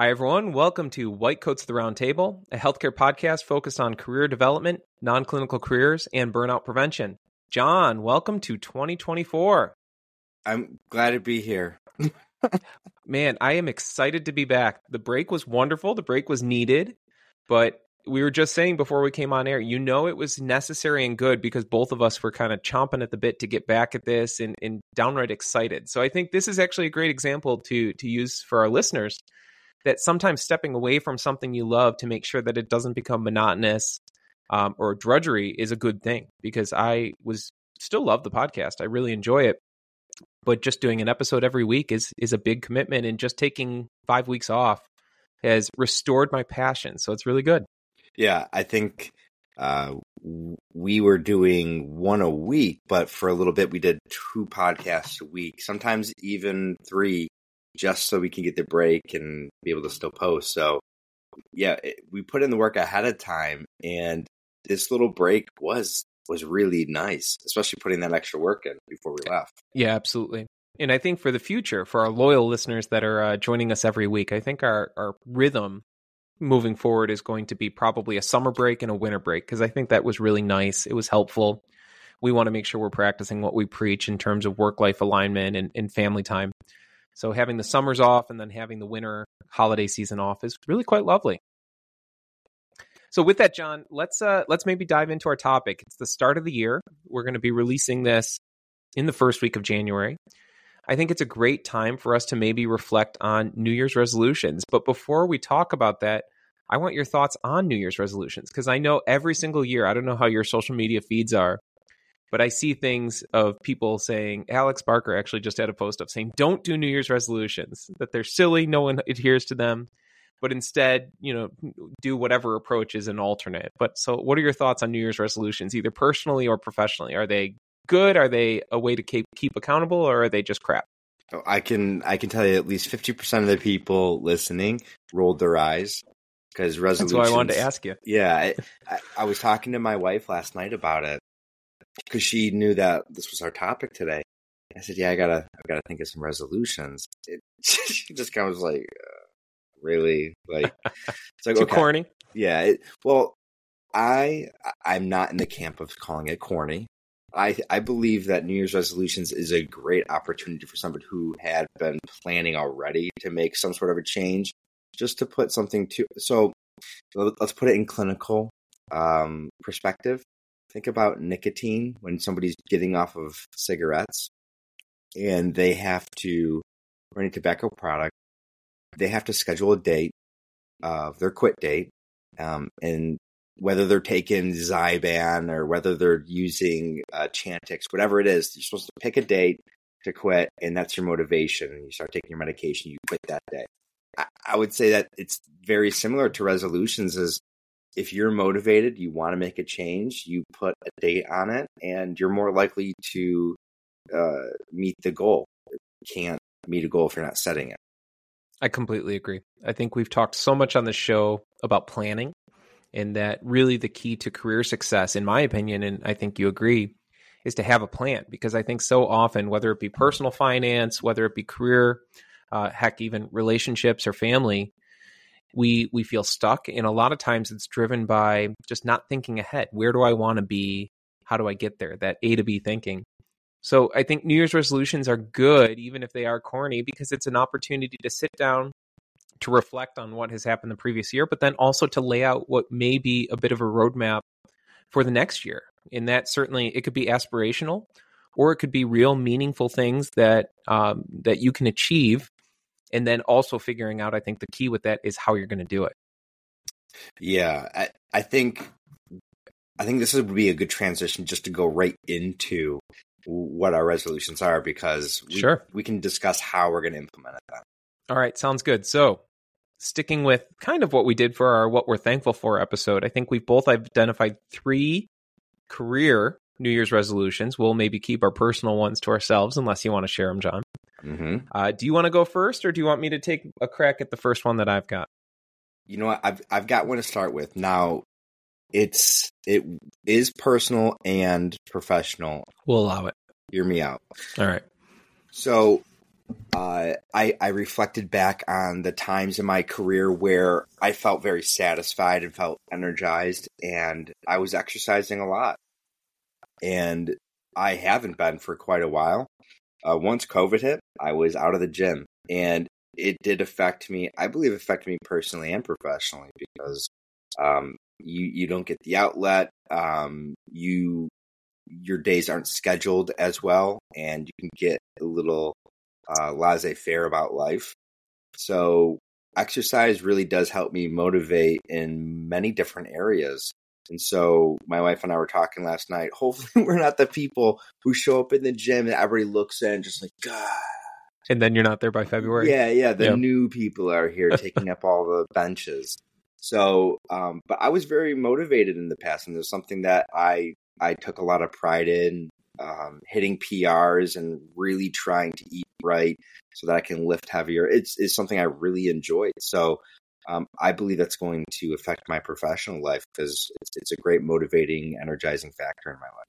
Hi, everyone. Welcome to White Coats the Roundtable, a healthcare podcast focused on career development, non clinical careers, and burnout prevention. John, welcome to 2024. I'm glad to be here. Man, I am excited to be back. The break was wonderful. The break was needed, but we were just saying before we came on air, you know, it was necessary and good because both of us were kind of chomping at the bit to get back at this and, and downright excited. So I think this is actually a great example to to use for our listeners that sometimes stepping away from something you love to make sure that it doesn't become monotonous um, or drudgery is a good thing because I was still love the podcast. I really enjoy it. But just doing an episode every week is is a big commitment and just taking 5 weeks off has restored my passion. So it's really good. Yeah, I think uh, we were doing one a week, but for a little bit we did two podcasts a week, sometimes even three just so we can get the break and be able to still post. So, yeah, it, we put in the work ahead of time, and this little break was was really nice, especially putting that extra work in before we left. Yeah, absolutely. And I think for the future, for our loyal listeners that are uh, joining us every week, I think our our rhythm moving forward is going to be probably a summer break and a winter break because I think that was really nice. It was helpful. We want to make sure we're practicing what we preach in terms of work life alignment and, and family time. So having the summers off and then having the winter holiday season off is really quite lovely. So with that, John, let's uh, let's maybe dive into our topic. It's the start of the year. We're going to be releasing this in the first week of January. I think it's a great time for us to maybe reflect on New Year's resolutions. But before we talk about that, I want your thoughts on New Year's resolutions because I know every single year, I don't know how your social media feeds are, but I see things of people saying, Alex Barker actually just had a post up saying, don't do New Year's resolutions, that they're silly, no one adheres to them, but instead, you know, do whatever approach is an alternate. But so, what are your thoughts on New Year's resolutions, either personally or professionally? Are they good? Are they a way to keep, keep accountable or are they just crap? Oh, I can I can tell you at least fifty percent of the people listening rolled their eyes because resolutions. That's why I wanted to ask you. Yeah, I, I, I was talking to my wife last night about it, because she knew that this was our topic today. I said, "Yeah, I gotta, I gotta think of some resolutions." It, she just kind of was like, uh, "Really?" Like, it's like too okay. corny. Yeah. It, well, I, I'm not in the camp of calling it corny. I, I believe that New Year's resolutions is a great opportunity for somebody who had been planning already to make some sort of a change, just to put something to. So, let's put it in clinical um, perspective think about nicotine when somebody's getting off of cigarettes and they have to, or any tobacco product, they have to schedule a date of their quit date. Um, and whether they're taking Zyban or whether they're using uh, Chantix, whatever it is, you're supposed to pick a date to quit, and that's your motivation. And you start taking your medication, you quit that day. I, would say that it's very similar to resolutions. Is if you're motivated, you want to make a change, you put a date on it, and you're more likely to uh, meet the goal. You can't meet a goal if you're not setting it. I completely agree. I think we've talked so much on the show about planning, and that really the key to career success, in my opinion, and I think you agree, is to have a plan. Because I think so often, whether it be personal finance, whether it be career, uh, heck, even relationships or family, we we feel stuck and a lot of times it's driven by just not thinking ahead. Where do i want to be? How do i get there? That a to b thinking. So i think new year's resolutions are good even if they are corny because it's an opportunity to sit down to reflect on what has happened the previous year but then also to lay out what may be a bit of a roadmap for the next year. And that certainly it could be aspirational or it could be real meaningful things that um, that you can achieve and then also figuring out i think the key with that is how you're going to do it. Yeah I, I think i think this would be a good transition just to go right into what our resolutions are because we, sure. we can discuss how we're going to implement it then. all right sounds good. So sticking with kind of what we did for our what we're thankful for episode i think we've both identified three career new year's resolutions. We'll maybe keep our personal ones to ourselves unless you want to share them john Mm-hmm. Uh, do you want to go first, or do you want me to take a crack at the first one that I've got? You know what? I've I've got one to start with. Now, it's it is personal and professional. We'll allow it. Hear me out. All right. So, uh, I, I reflected back on the times in my career where I felt very satisfied and felt energized, and I was exercising a lot. And I haven't been for quite a while. Uh, once COVID hit, I was out of the gym, and it did affect me. I believe affected me personally and professionally because um, you you don't get the outlet. Um, you your days aren't scheduled as well, and you can get a little uh, laissez faire about life. So exercise really does help me motivate in many different areas. And so my wife and I were talking last night. Hopefully, we're not the people who show up in the gym and everybody looks in just like God. And then you're not there by February. Yeah, yeah. The new people are here taking up all the benches. So, um, but I was very motivated in the past, and there's something that I I took a lot of pride in um, hitting PRs and really trying to eat right so that I can lift heavier. It's is something I really enjoyed. So um, I believe that's going to affect my professional life because it's, it's a great motivating, energizing factor in my life.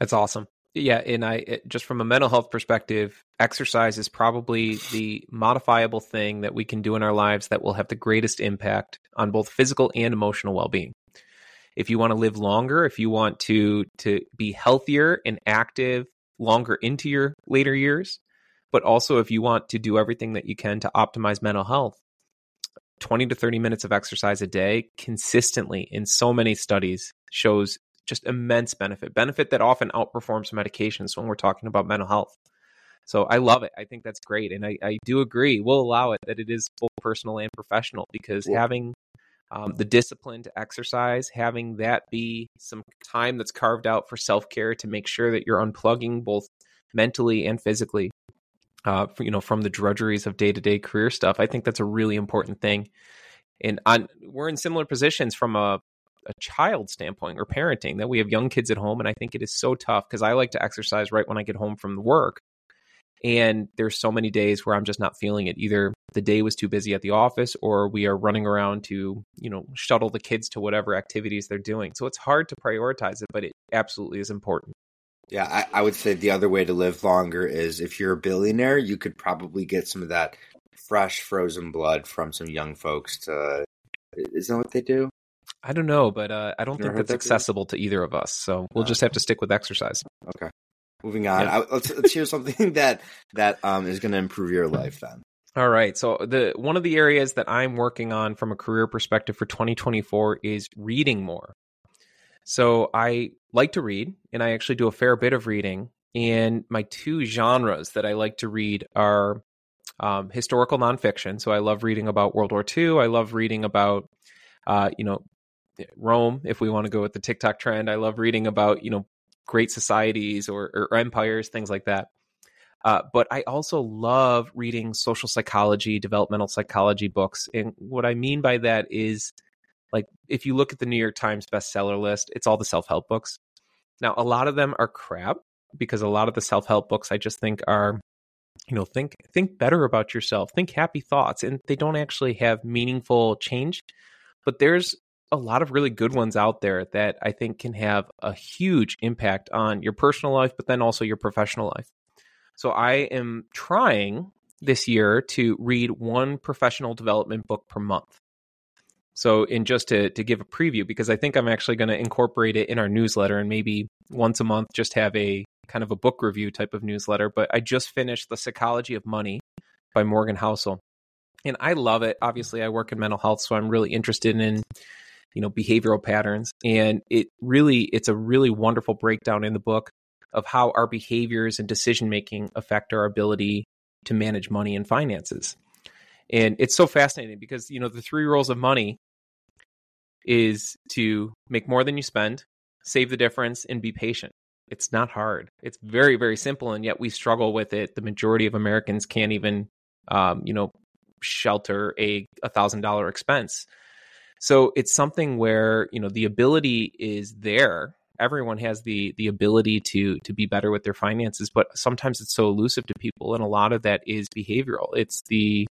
That's awesome. Yeah, and I it, just from a mental health perspective, exercise is probably the modifiable thing that we can do in our lives that will have the greatest impact on both physical and emotional well-being. If you want to live longer, if you want to to be healthier and active longer into your later years, but also if you want to do everything that you can to optimize mental health, 20 to 30 minutes of exercise a day consistently in so many studies shows just immense benefit, benefit that often outperforms medications when we're talking about mental health. So I love it. I think that's great. And I, I do agree. We'll allow it that it is both personal and professional because yeah. having um, the discipline to exercise, having that be some time that's carved out for self care to make sure that you're unplugging both mentally and physically, uh, you know, from the drudgeries of day to day career stuff. I think that's a really important thing. And on, we're in similar positions from a a child standpoint or parenting that we have young kids at home and i think it is so tough because i like to exercise right when i get home from work and there's so many days where i'm just not feeling it either the day was too busy at the office or we are running around to you know shuttle the kids to whatever activities they're doing so it's hard to prioritize it but it absolutely is important yeah I, I would say the other way to live longer is if you're a billionaire you could probably get some of that fresh frozen blood from some young folks to is that what they do I don't know, but uh, I don't think that's accessible to either of us. So we'll uh, just have to stick with exercise. Okay. Moving on. Yeah. I, let's, let's hear something that that um, is going to improve your life then. All right. So the one of the areas that I'm working on from a career perspective for 2024 is reading more. So I like to read, and I actually do a fair bit of reading. And my two genres that I like to read are um, historical nonfiction. So I love reading about World War II. I love reading about, uh, you know, Rome, if we want to go with the TikTok trend. I love reading about, you know, great societies or, or empires, things like that. Uh, but I also love reading social psychology, developmental psychology books. And what I mean by that is like if you look at the New York Times bestseller list, it's all the self help books. Now, a lot of them are crap because a lot of the self help books I just think are, you know, think think better about yourself, think happy thoughts, and they don't actually have meaningful change. But there's a lot of really good ones out there that I think can have a huge impact on your personal life, but then also your professional life. So I am trying this year to read one professional development book per month. So, in just to to give a preview, because I think I'm actually going to incorporate it in our newsletter, and maybe once a month just have a kind of a book review type of newsletter. But I just finished The Psychology of Money by Morgan Housel, and I love it. Obviously, I work in mental health, so I'm really interested in you know behavioral patterns and it really it's a really wonderful breakdown in the book of how our behaviors and decision making affect our ability to manage money and finances and it's so fascinating because you know the three rules of money is to make more than you spend save the difference and be patient it's not hard it's very very simple and yet we struggle with it the majority of americans can't even um, you know shelter a a thousand dollar expense so it's something where, you know, the ability is there. Everyone has the the ability to to be better with their finances, but sometimes it's so elusive to people and a lot of that is behavioral. It's the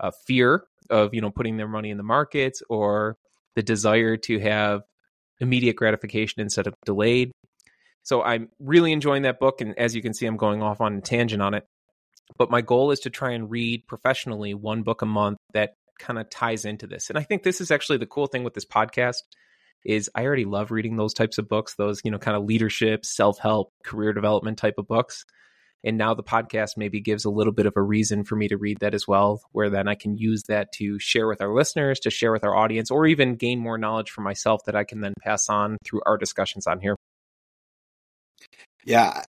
uh, fear of, you know, putting their money in the markets or the desire to have immediate gratification instead of delayed. So I'm really enjoying that book and as you can see I'm going off on a tangent on it. But my goal is to try and read professionally one book a month that kind of ties into this. And I think this is actually the cool thing with this podcast is I already love reading those types of books, those, you know, kind of leadership, self-help, career development type of books. And now the podcast maybe gives a little bit of a reason for me to read that as well, where then I can use that to share with our listeners, to share with our audience, or even gain more knowledge for myself that I can then pass on through our discussions on here. Yeah.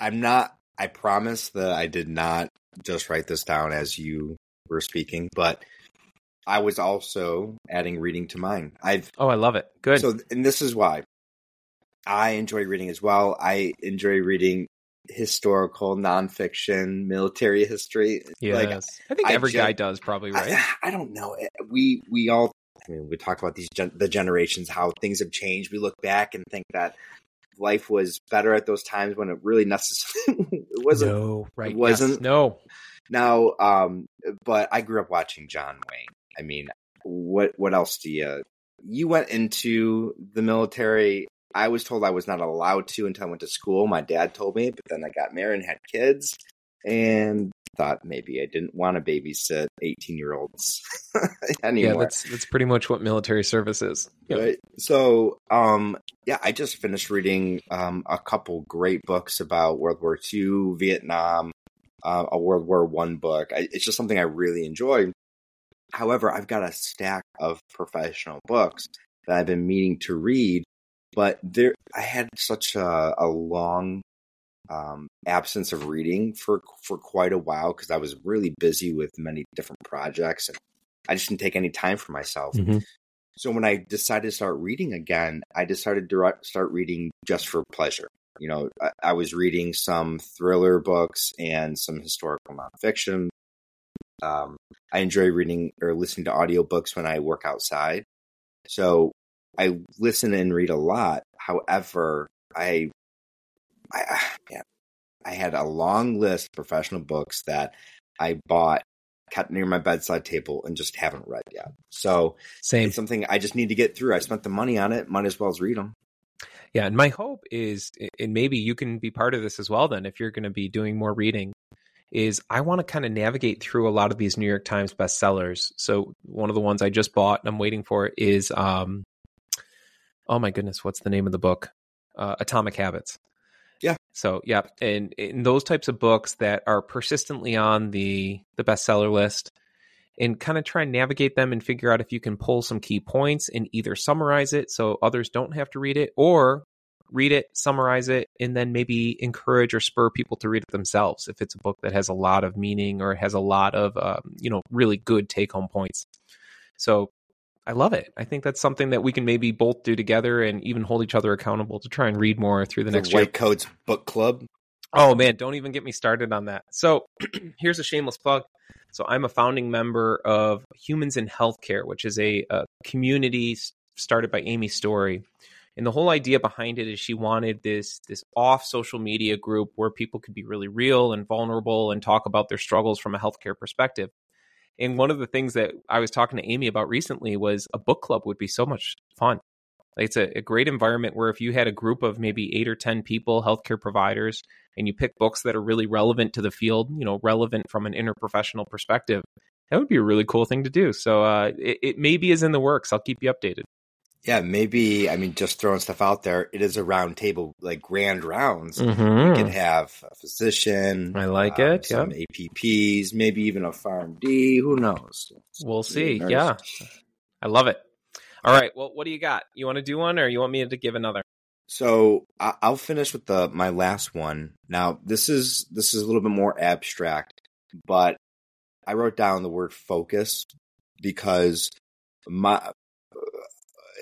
I'm not, I promise that I did not just write this down as you were speaking, but I was also adding reading to mine. I've Oh, I love it. Good. So and this is why I enjoy reading as well. I enjoy reading historical nonfiction, military history. Yes. Like, I think every I guy does probably, right? I, I, don't know. Eh, we we all I mean, we talk about these gen- the generations, how things have changed. We look back and think that life was better at those times when it really necessarily it wasn't. No, right? It wasn't. Yes. No. Now, um, but I grew up watching John Wayne. I mean, what what else do you? You went into the military. I was told I was not allowed to until I went to school. My dad told me, but then I got married and had kids, and thought maybe I didn't want to babysit eighteen year olds anymore. Yeah, that's that's pretty much what military service is. Right. So, um, yeah, I just finished reading um, a couple great books about World War II, Vietnam, uh, a World War One book. I, it's just something I really enjoy. However, I've got a stack of professional books that I've been meaning to read, but there I had such a, a long um, absence of reading for for quite a while because I was really busy with many different projects and I just didn't take any time for myself. Mm-hmm. So when I decided to start reading again, I decided to start reading just for pleasure. You know, I, I was reading some thriller books and some historical nonfiction. Um, I enjoy reading or listening to audiobooks when I work outside. So I listen and read a lot. However, I, I, yeah, I had a long list of professional books that I bought, kept near my bedside table, and just haven't read yet. So same it's something I just need to get through. I spent the money on it, might as well as read them. Yeah, and my hope is, and maybe you can be part of this as well. Then, if you're going to be doing more reading, is I want to kind of navigate through a lot of these New York Times bestsellers. So one of the ones I just bought and I'm waiting for is um oh my goodness, what's the name of the book? Uh, Atomic Habits. Yeah. So yeah, and in those types of books that are persistently on the the bestseller list and kind of try and navigate them and figure out if you can pull some key points and either summarize it so others don't have to read it or read it, summarize it, and then maybe encourage or spur people to read it themselves if it's a book that has a lot of meaning or has a lot of um, you know really good take home points. So I love it. I think that's something that we can maybe both do together and even hold each other accountable to try and read more through the, the next White year. Coats Book Club. Oh man, don't even get me started on that. So here's a shameless plug. So I'm a founding member of Humans in Healthcare, which is a, a community started by Amy Story and the whole idea behind it is she wanted this this off social media group where people could be really real and vulnerable and talk about their struggles from a healthcare perspective. And one of the things that I was talking to Amy about recently was a book club would be so much fun. It's a, a great environment where if you had a group of maybe eight or 10 people, healthcare providers, and you pick books that are really relevant to the field, you know, relevant from an interprofessional perspective, that would be a really cool thing to do. So uh, it, it maybe is in the works. I'll keep you updated. Yeah, maybe. I mean, just throwing stuff out there. It is a round table, like grand rounds. Mm-hmm. We could have a physician. I like um, it. Some yep. APPs, maybe even a PharmD. Who knows? We'll see. Yeah, I love it. All right. Well, what do you got? You want to do one, or you want me to give another? So I'll finish with the my last one. Now this is this is a little bit more abstract, but I wrote down the word focus because my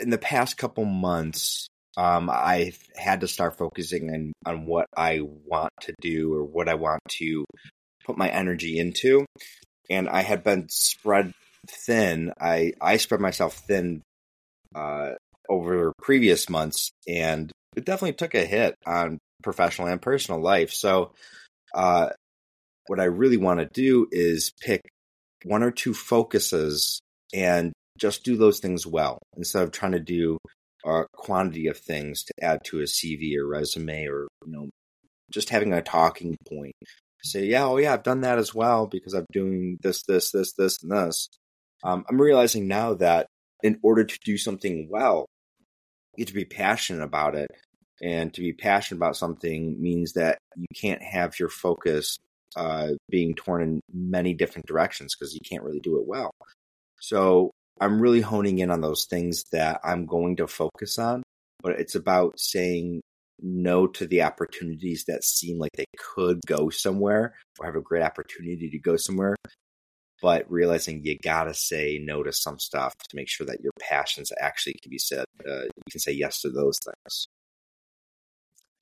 in the past couple months, um, I've had to start focusing on, on what I want to do or what I want to put my energy into. And I had been spread thin. I, I spread myself thin uh, over previous months, and it definitely took a hit on professional and personal life. So, uh, what I really want to do is pick one or two focuses and just do those things well instead of trying to do a quantity of things to add to a CV or resume or you know just having a talking point. say, yeah, oh yeah, I've done that as well because I'm doing this, this, this, this, and this. Um, I'm realizing now that in order to do something well, you have to be passionate about it. And to be passionate about something means that you can't have your focus uh, being torn in many different directions because you can't really do it well. So I'm really honing in on those things that I'm going to focus on, but it's about saying no to the opportunities that seem like they could go somewhere or have a great opportunity to go somewhere, but realizing you gotta say no to some stuff to make sure that your passions actually can be said. Uh, you can say yes to those things.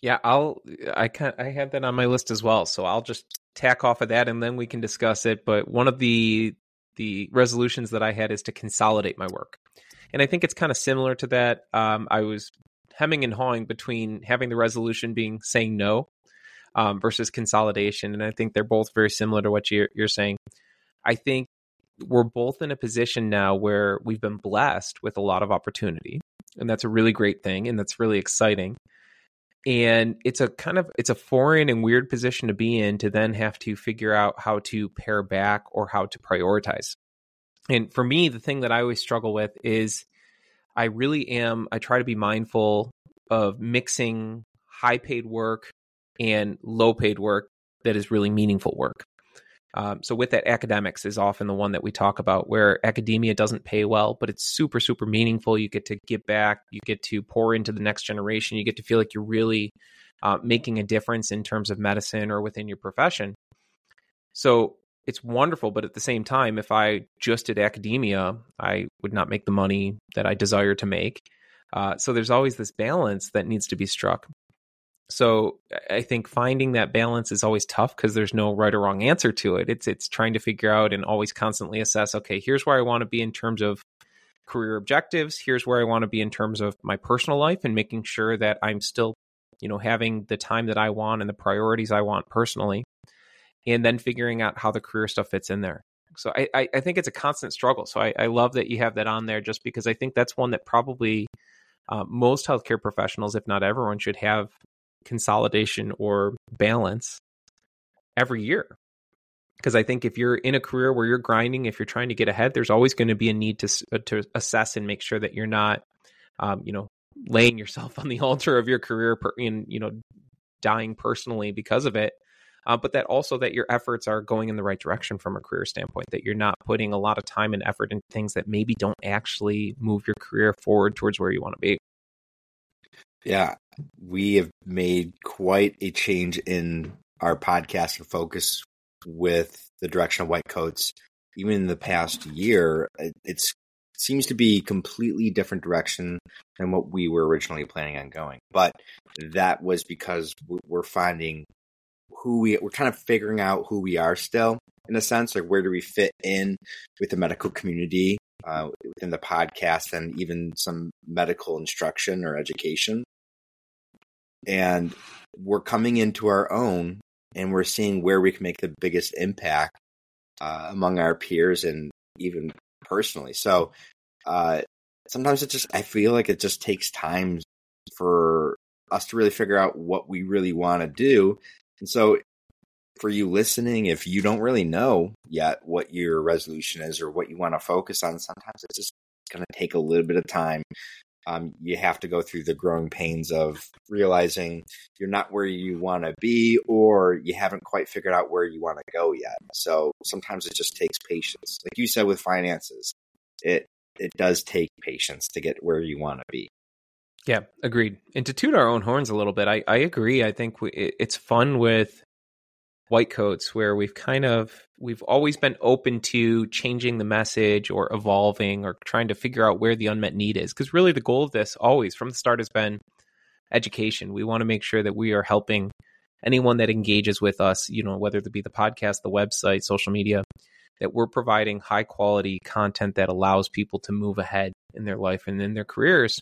Yeah, I'll. I can. I had that on my list as well, so I'll just tack off of that, and then we can discuss it. But one of the the resolutions that I had is to consolidate my work, and I think it's kind of similar to that. Um, I was hemming and hawing between having the resolution being saying no um, versus consolidation, and I think they're both very similar to what you're, you're saying. I think we're both in a position now where we've been blessed with a lot of opportunity, and that's a really great thing, and that's really exciting and it's a kind of it's a foreign and weird position to be in to then have to figure out how to pare back or how to prioritize. And for me the thing that i always struggle with is i really am i try to be mindful of mixing high paid work and low paid work that is really meaningful work um, so with that, academics is often the one that we talk about, where academia doesn't pay well, but it's super super meaningful. You get to give back, you get to pour into the next generation, you get to feel like you're really uh, making a difference in terms of medicine or within your profession. So it's wonderful, but at the same time, if I just did academia, I would not make the money that I desire to make. Uh, so there's always this balance that needs to be struck. So I think finding that balance is always tough because there's no right or wrong answer to it. It's it's trying to figure out and always constantly assess. Okay, here's where I want to be in terms of career objectives. Here's where I want to be in terms of my personal life, and making sure that I'm still, you know, having the time that I want and the priorities I want personally, and then figuring out how the career stuff fits in there. So I I, think it's a constant struggle. So I, I love that you have that on there, just because I think that's one that probably uh, most healthcare professionals, if not everyone, should have consolidation or balance every year. Because I think if you're in a career where you're grinding, if you're trying to get ahead, there's always going to be a need to uh, to assess and make sure that you're not, um, you know, laying yourself on the altar of your career per, in you know dying personally because of it. Uh, but that also that your efforts are going in the right direction from a career standpoint. That you're not putting a lot of time and effort into things that maybe don't actually move your career forward towards where you want to be. Yeah, we have made quite a change in our podcasting focus with the direction of white coats. Even in the past year, it seems to be completely different direction than what we were originally planning on going. But that was because we're finding who we we're kind of figuring out who we are still in a sense like where do we fit in with the medical community uh, within the podcast and even some medical instruction or education and we're coming into our own and we're seeing where we can make the biggest impact uh, among our peers and even personally. So uh, sometimes it just I feel like it just takes time for us to really figure out what we really want to do. And so for you listening, if you don't really know yet what your resolution is or what you want to focus on, sometimes it's just going to take a little bit of time um, you have to go through the growing pains of realizing you're not where you want to be or you haven't quite figured out where you want to go yet. So sometimes it just takes patience. Like you said with finances, it it does take patience to get where you want to be. Yeah, agreed. And to toot our own horns a little bit, I, I agree. I think we, it, it's fun with white coats where we've kind of we've always been open to changing the message or evolving or trying to figure out where the unmet need is. Because really the goal of this always from the start has been education. We want to make sure that we are helping anyone that engages with us you know whether it be the podcast the website social media that we're providing high quality content that allows people to move ahead in their life and in their careers.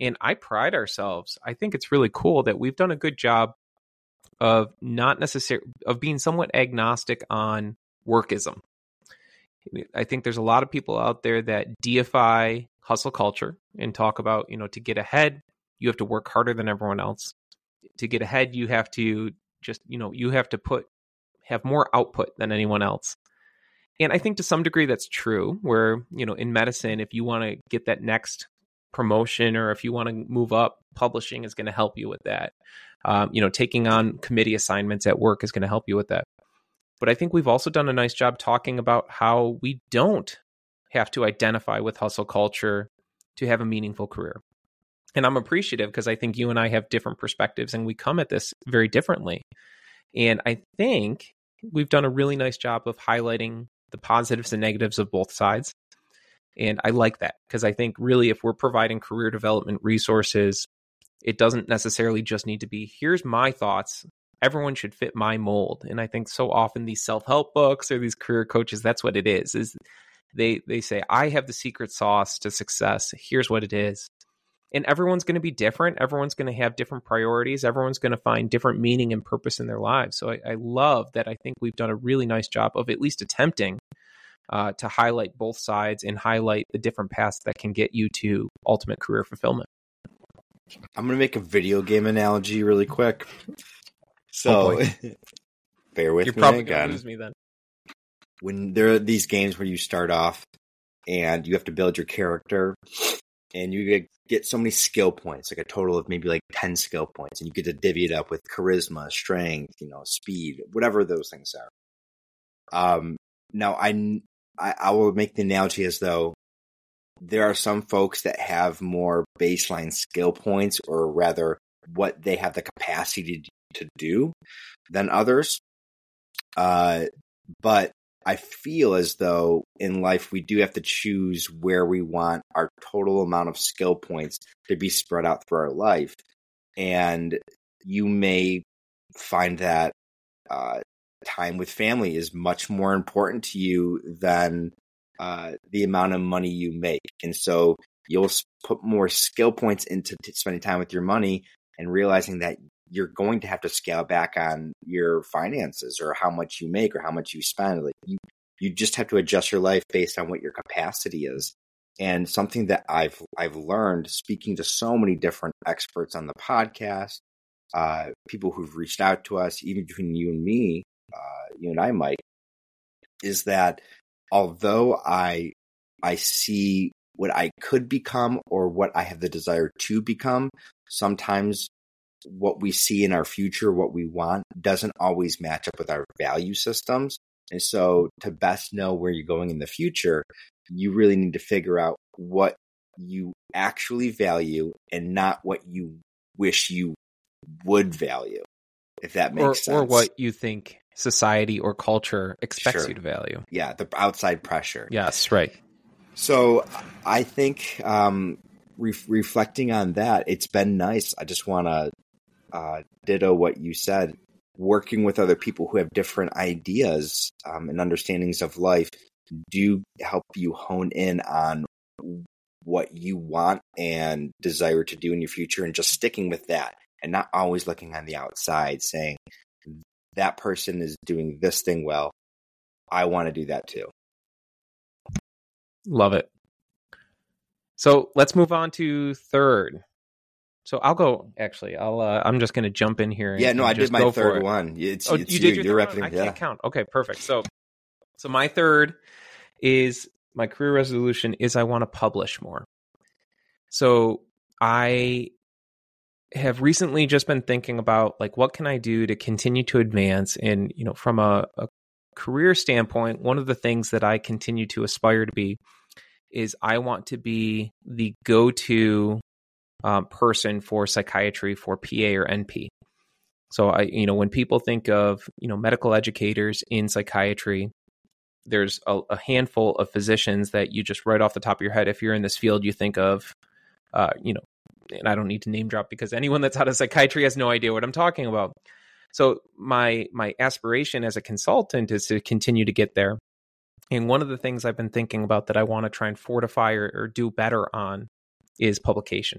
And i pride ourselves. I think it's really cool that we've done a good job of not necessarily of being somewhat agnostic on workism. I think there's a lot of people out there that deify hustle culture and talk about, you know, to get ahead, you have to work harder than everyone else. To get ahead, you have to just, you know, you have to put have more output than anyone else. And I think to some degree that's true, where, you know, in medicine, if you want to get that next promotion or if you want to move up, publishing is going to help you with that. Um, you know, taking on committee assignments at work is going to help you with that. But I think we've also done a nice job talking about how we don't have to identify with hustle culture to have a meaningful career. And I'm appreciative because I think you and I have different perspectives and we come at this very differently. And I think we've done a really nice job of highlighting the positives and negatives of both sides. And I like that because I think really if we're providing career development resources, it doesn't necessarily just need to be here's my thoughts. Everyone should fit my mold. And I think so often these self-help books or these career coaches, that's what it is, is they they say, I have the secret sauce to success. Here's what it is. And everyone's going to be different. Everyone's going to have different priorities. Everyone's going to find different meaning and purpose in their lives. So I, I love that I think we've done a really nice job of at least attempting uh, to highlight both sides and highlight the different paths that can get you to ultimate career fulfillment. I'm going to make a video game analogy really quick. So, oh bear with You're me probably again. Lose me then. When there are these games where you start off and you have to build your character, and you get, get so many skill points, like a total of maybe like 10 skill points, and you get to divvy it up with charisma, strength, you know, speed, whatever those things are. Um, now I, I, I will make the analogy as though there are some folks that have more baseline skill points, or rather, what they have the capacity to, to do than others. Uh, but I feel as though in life we do have to choose where we want our total amount of skill points to be spread out through our life. And you may find that uh, time with family is much more important to you than uh, the amount of money you make. And so you'll put more skill points into spending time with your money and realizing that you're going to have to scale back on your finances or how much you make or how much you spend. Like you, you just have to adjust your life based on what your capacity is. And something that I've I've learned speaking to so many different experts on the podcast, uh, people who've reached out to us, even between you and me, uh, you and I, Mike, is that although I I see what I could become or what I have the desire to become, sometimes what we see in our future, what we want, doesn't always match up with our value systems. And so, to best know where you're going in the future, you really need to figure out what you actually value and not what you wish you would value, if that makes or, sense. Or what you think society or culture expects Sure. you to value. Yeah, the outside pressure. Yes, right. So I think um, re- reflecting on that, it's been nice. I just want to uh, ditto what you said. Working with other people who have different ideas um, and understandings of life do help you hone in on what you want and desire to do in your future and just sticking with that and not always looking on the outside saying that person is doing this thing well. I want to do that too. Love it. So let's move on to third. So I'll go. Actually, I'll. Uh, I'm just going to jump in here. And, Yeah, no, I did my third it. one. It's, Oh, it's you did your You're? I yeah. can't count. Okay, perfect. So, so my third is my career resolution is I want to publish more. So I have recently just been thinking about like what can I do to continue to advance and you know from a, a career standpoint one of the things that I continue to aspire to be is I want to be the go-to um, person for psychiatry for PA or NP. So I, you know, when people think of you know medical educators in psychiatry, there's a, a handful of physicians that you just right off the top of your head, if you're in this field, you think of, uh, you know, and I don't need to name drop because anyone that's out of psychiatry has no idea what I'm talking about. So my my aspiration as a consultant is to continue to get there. And one of the things I've been thinking about that I want to try and fortify or, or do better on is publication.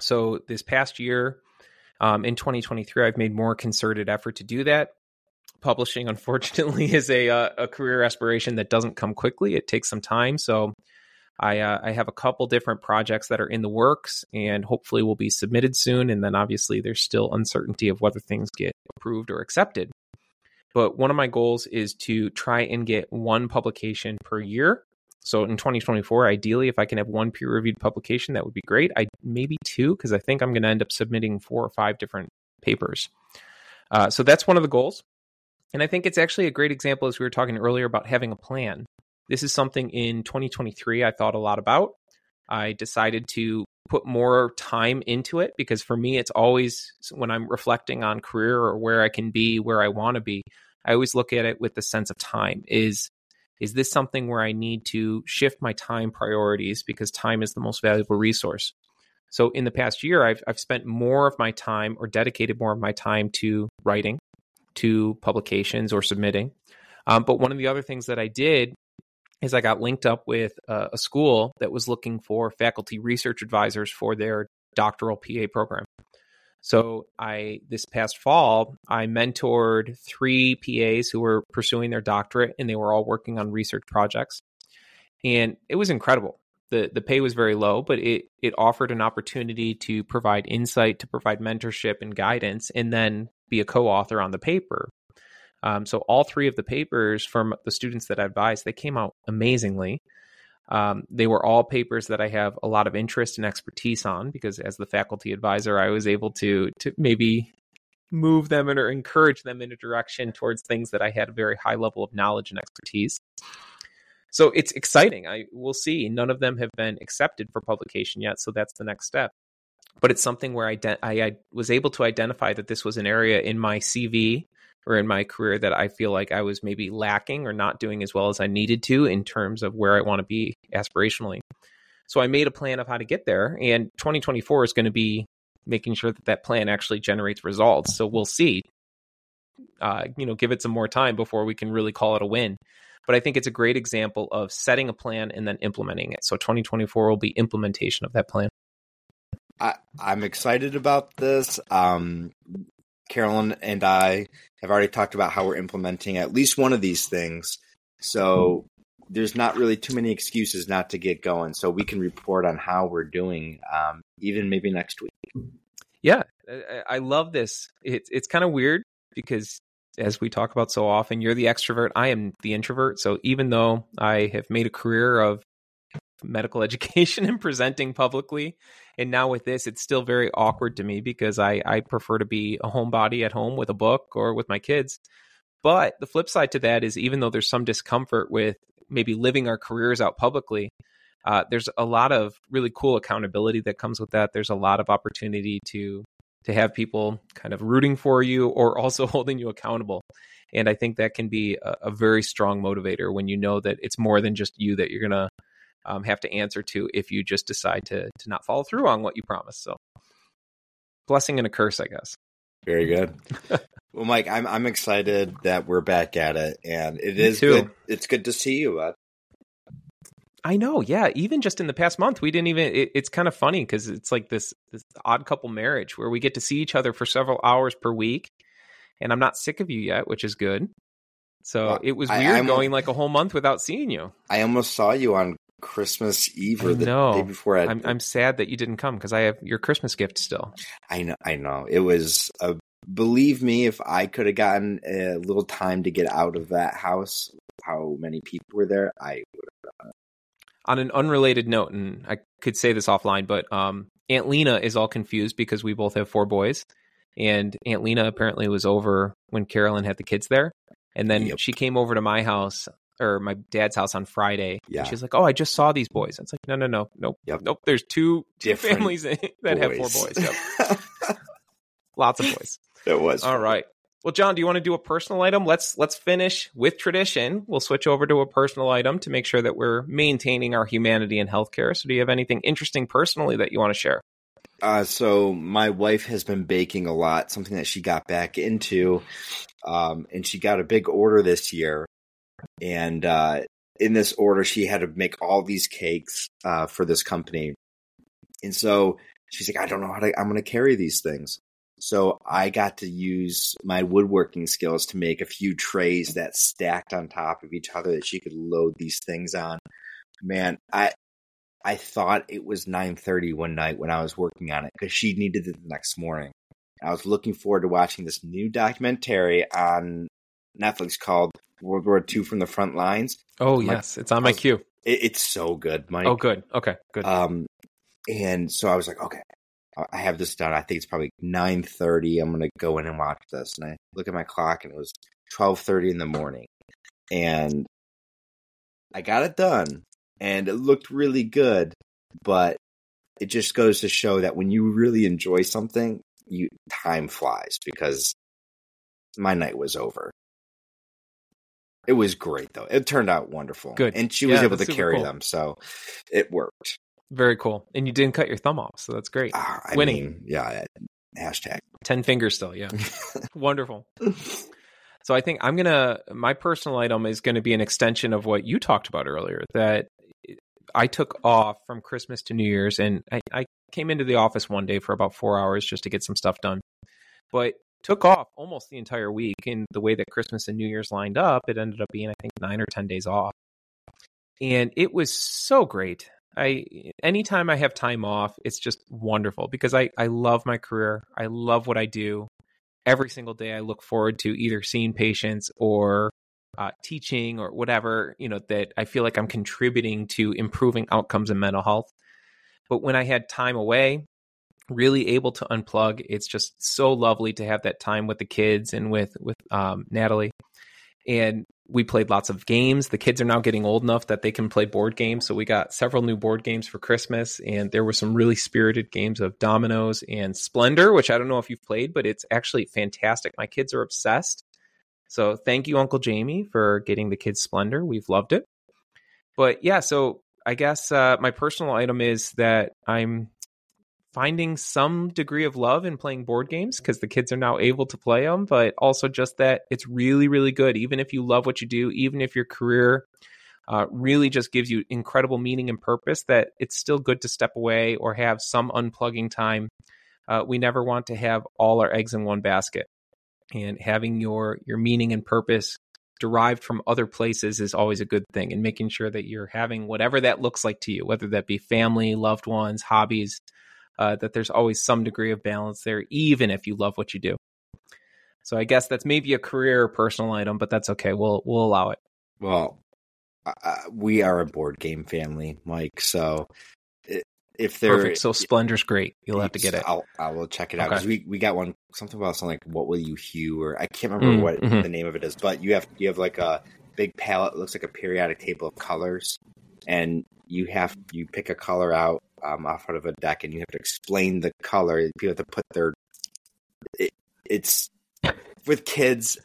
So this past year, um, in 2023, I've made more concerted effort to do that. Publishing, unfortunately, is a uh, a career aspiration that doesn't come quickly. It takes some time. So I uh, I have a couple different projects that are in the works, and hopefully will be submitted soon. And then obviously, there's still uncertainty of whether things get approved or accepted. But one of my goals is to try and get one publication per year. So in 2024, ideally, if I can have one peer reviewed publication, that would be great. I maybe two because I think I'm going to end up submitting four or five different papers. Uh, so that's one of the goals. And I think it's actually a great example, as we were talking earlier, about having a plan. This is something in 2023 I thought a lot about. I decided to put more time into it because for me, it's always when I'm reflecting on career or where I can be, where I want to be, I always look at it with the sense of time. Is is this something where I need to shift my time priorities because time is the most valuable resource? So in the past year, I've I've spent more of my time or dedicated more of my time to writing, to publications or submitting. Um, but one of the other things that I did is I got linked up with a, school that was looking for faculty research advisors for their doctoral PA program. So I this past fall I mentored three PAs who were pursuing their doctorate and they were all working on research projects. And it was incredible. The the pay was very low, but it it offered an opportunity to provide insight, to provide mentorship and guidance, and then be a co-author on the paper. Um, so all three of the papers from the students that I advised, they came out amazingly. Um, they were all papers that I have a lot of interest and expertise on because as the faculty advisor, I was able to to maybe move them or encourage them in a direction towards things that I had a very high level of knowledge and expertise. So it's exciting. I will see. None of them have been accepted for publication yet, so that's the next step. But it's something where I, de- I, I was able to identify that this was an area in my CV or in my career that I feel like I was maybe lacking or not doing as well as I needed to in terms of where I want to be aspirationally. So I made a plan of how to get there, and 2024 is going to be making sure that that plan actually generates results. So we'll see. Uh, you know, give it some more time before we can really call it a win. But I think it's a great example of setting a plan and then implementing it. So 2024 will be implementation of that plan. I, am excited about this. Um, Carolyn and I have already talked about how we're implementing at least one of these things. So there's not really too many excuses not to get going. So we can report on how we're doing, um, even maybe next week. Yeah, I love this. It's it's kind of weird because as we talk about so often, you're the extrovert. I am the introvert. So even though I have made a career of medical education and presenting publicly. And now with this, it's still very awkward to me because I, I prefer to be a homebody at home with a book or with my kids. But the flip side to that is even though there's some discomfort with maybe living our careers out publicly, uh, there's a lot of really cool accountability that comes with that. There's a lot of opportunity to to have people kind of rooting for you or also holding you accountable. And I think that can be a, a very strong motivator when you know that it's more than just you that you're gonna um, have to answer to if you just decide to to not follow through on what you promised. So, blessing and a curse, I guess. Very good. well, Mike, I'm I'm excited that we're back at it, and it Me is too. good. It's good to see you. Bud. I know, yeah. Even just in the past month, we didn't even. It, it's kind of funny because it's like this this odd couple marriage where we get to see each other for several hours per week, and I'm not sick of you yet, which is good. So well, it was weird I, going like a whole month without seeing you. I almost saw you on Christmas Eve or the day before. I, I'm, I'm sad that you didn't come because I have your Christmas gift still. I know. I know. It was a. Believe me, if I could have gotten a little time to get out of that house, how many people were there, I would have. On an unrelated note, and I could say this offline, but um, Aunt Lena is all confused because we both have four boys, and Aunt Lena apparently was over when Carolyn had the kids there, and then yep. she came over to my house or my dad's house on Friday. Yeah. she's like, "Oh, I just saw these boys." It's like, "No, no, no, nope, yep. nope. There's two Different families that boys. have four boys. Yep. Lots of boys. It was all right. Well, John, do you want to do a personal item? Let's let's finish with tradition. We'll switch over to a personal item to make sure that we're maintaining our humanity in healthcare. So, do you have anything interesting personally that you want to share? Uh, so my wife has been baking a lot, something that she got back into, um, and she got a big order this year and uh, in this order, she had to make all these cakes uh, for this company. And so she's like, I don't know how to, I'm going to carry these things. So I got to use my woodworking skills to make a few trays that stacked on top of each other that she could load these things on. Man, I I thought it was 9:30 one night when I was working on it cuz she needed it the next morning. I was looking forward to watching this new documentary on Netflix called World War II from the Front Lines. Oh yes, it's on my was- queue. It, it's so good, Mike. Oh good. Okay, good. Um, and so I was like, okay, I- I have this done. I think it's probably nine thirty. I'm gonna go in and watch this. And I look at my clock, and it was twelve thirty in the morning, and I got it done, and it looked really good. But it just goes to show that when you really enjoy something, you time flies because my night was over. It was great though. It turned out wonderful. Good. And she was Yeah, able to carry cool. them, so it worked. Very cool. And you didn't cut your thumb off, so that's great. Ah, I Winning. mean, yeah. Hashtag. Ten fingers still, yeah. Wonderful. So I think I'm gonna my personal item is gonna be an extension of what you talked about earlier. That I took off from Christmas to New Year's, and I, I came into the office one day for about four hours just to get some stuff done, but took off almost the entire week. And the way that Christmas and New Year's lined up, it ended up being I think nine or ten days off, and it was so great. I anytime I have time off, it's just wonderful because I I love my career. I love what I do every single day I look forward to either seeing patients or uh, teaching or whatever, you know, that I feel like I'm contributing to improving outcomes in mental health. But when I had time away, really able to unplug, it's just so lovely to have that time with the kids and with with um, Natalie. And we played lots of games. The kids are now getting old enough that they can play board games. So we got several new board games for Christmas, and there were some really spirited games of dominoes and Splendor, which I don't know if you've played, but it's actually fantastic. My kids are obsessed. So thank you, Uncle Jamie, for getting the kids Splendor. We've loved it. But yeah, so I guess uh, my personal item is that I'm finding some degree of love in playing board games because the kids are now able to play them, but also just that it's really, really good. Even if you love what you do, even if your career uh, really just gives you incredible meaning and purpose, that it's still good to step away or have some unplugging time. Uh, we never want to have all our eggs in one basket, and having your your meaning and purpose derived from other places is always a good thing. And making sure that you're having whatever that looks like to you, whether that be family, loved ones, hobbies, uh, that there's always some degree of balance there, even if you love what you do. So I guess that's maybe a career or personal item, but that's okay. We'll we'll allow it. Well, uh, we are a board game family, Mike. So if there, Perfect. So Splendor's great. You'll have to get it. I'll I will check it out Okay. because we we got one something about something like what will you hue or I can't remember Mm, what mhm. the name of it is, but you have you have like a big palette. It looks like a periodic table of colors, and you have you pick a color out um, off out of a deck, and you have to explain the color. People have to put their it, it's with kids.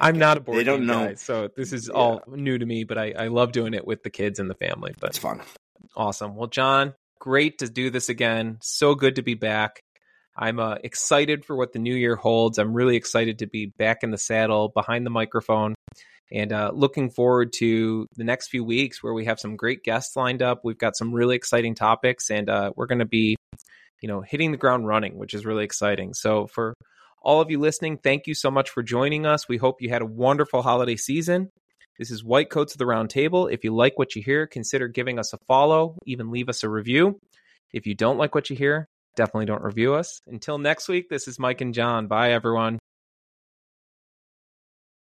I'm not a board They don't know. guy, so this is all new to me. But I, I love doing it with the kids and the family. But It's fun. Awesome. Well, John, great to do this again. So good to be back. I'm uh, excited for what the new year holds. I'm really excited to be back in the saddle behind the microphone and uh, looking forward to the next few weeks where we have some great guests lined up. We've got some really exciting topics and uh, we're going to be, you know, hitting the ground running, which is really exciting. So for all of you listening, thank you so much for joining us. We hope you had a wonderful holiday season. This is White Coats of the Round Table. If you like what you hear, consider giving us a follow, even leave us a review. If you don't like what you hear, definitely don't review us. Until next week, this is Mike and John. Bye, everyone.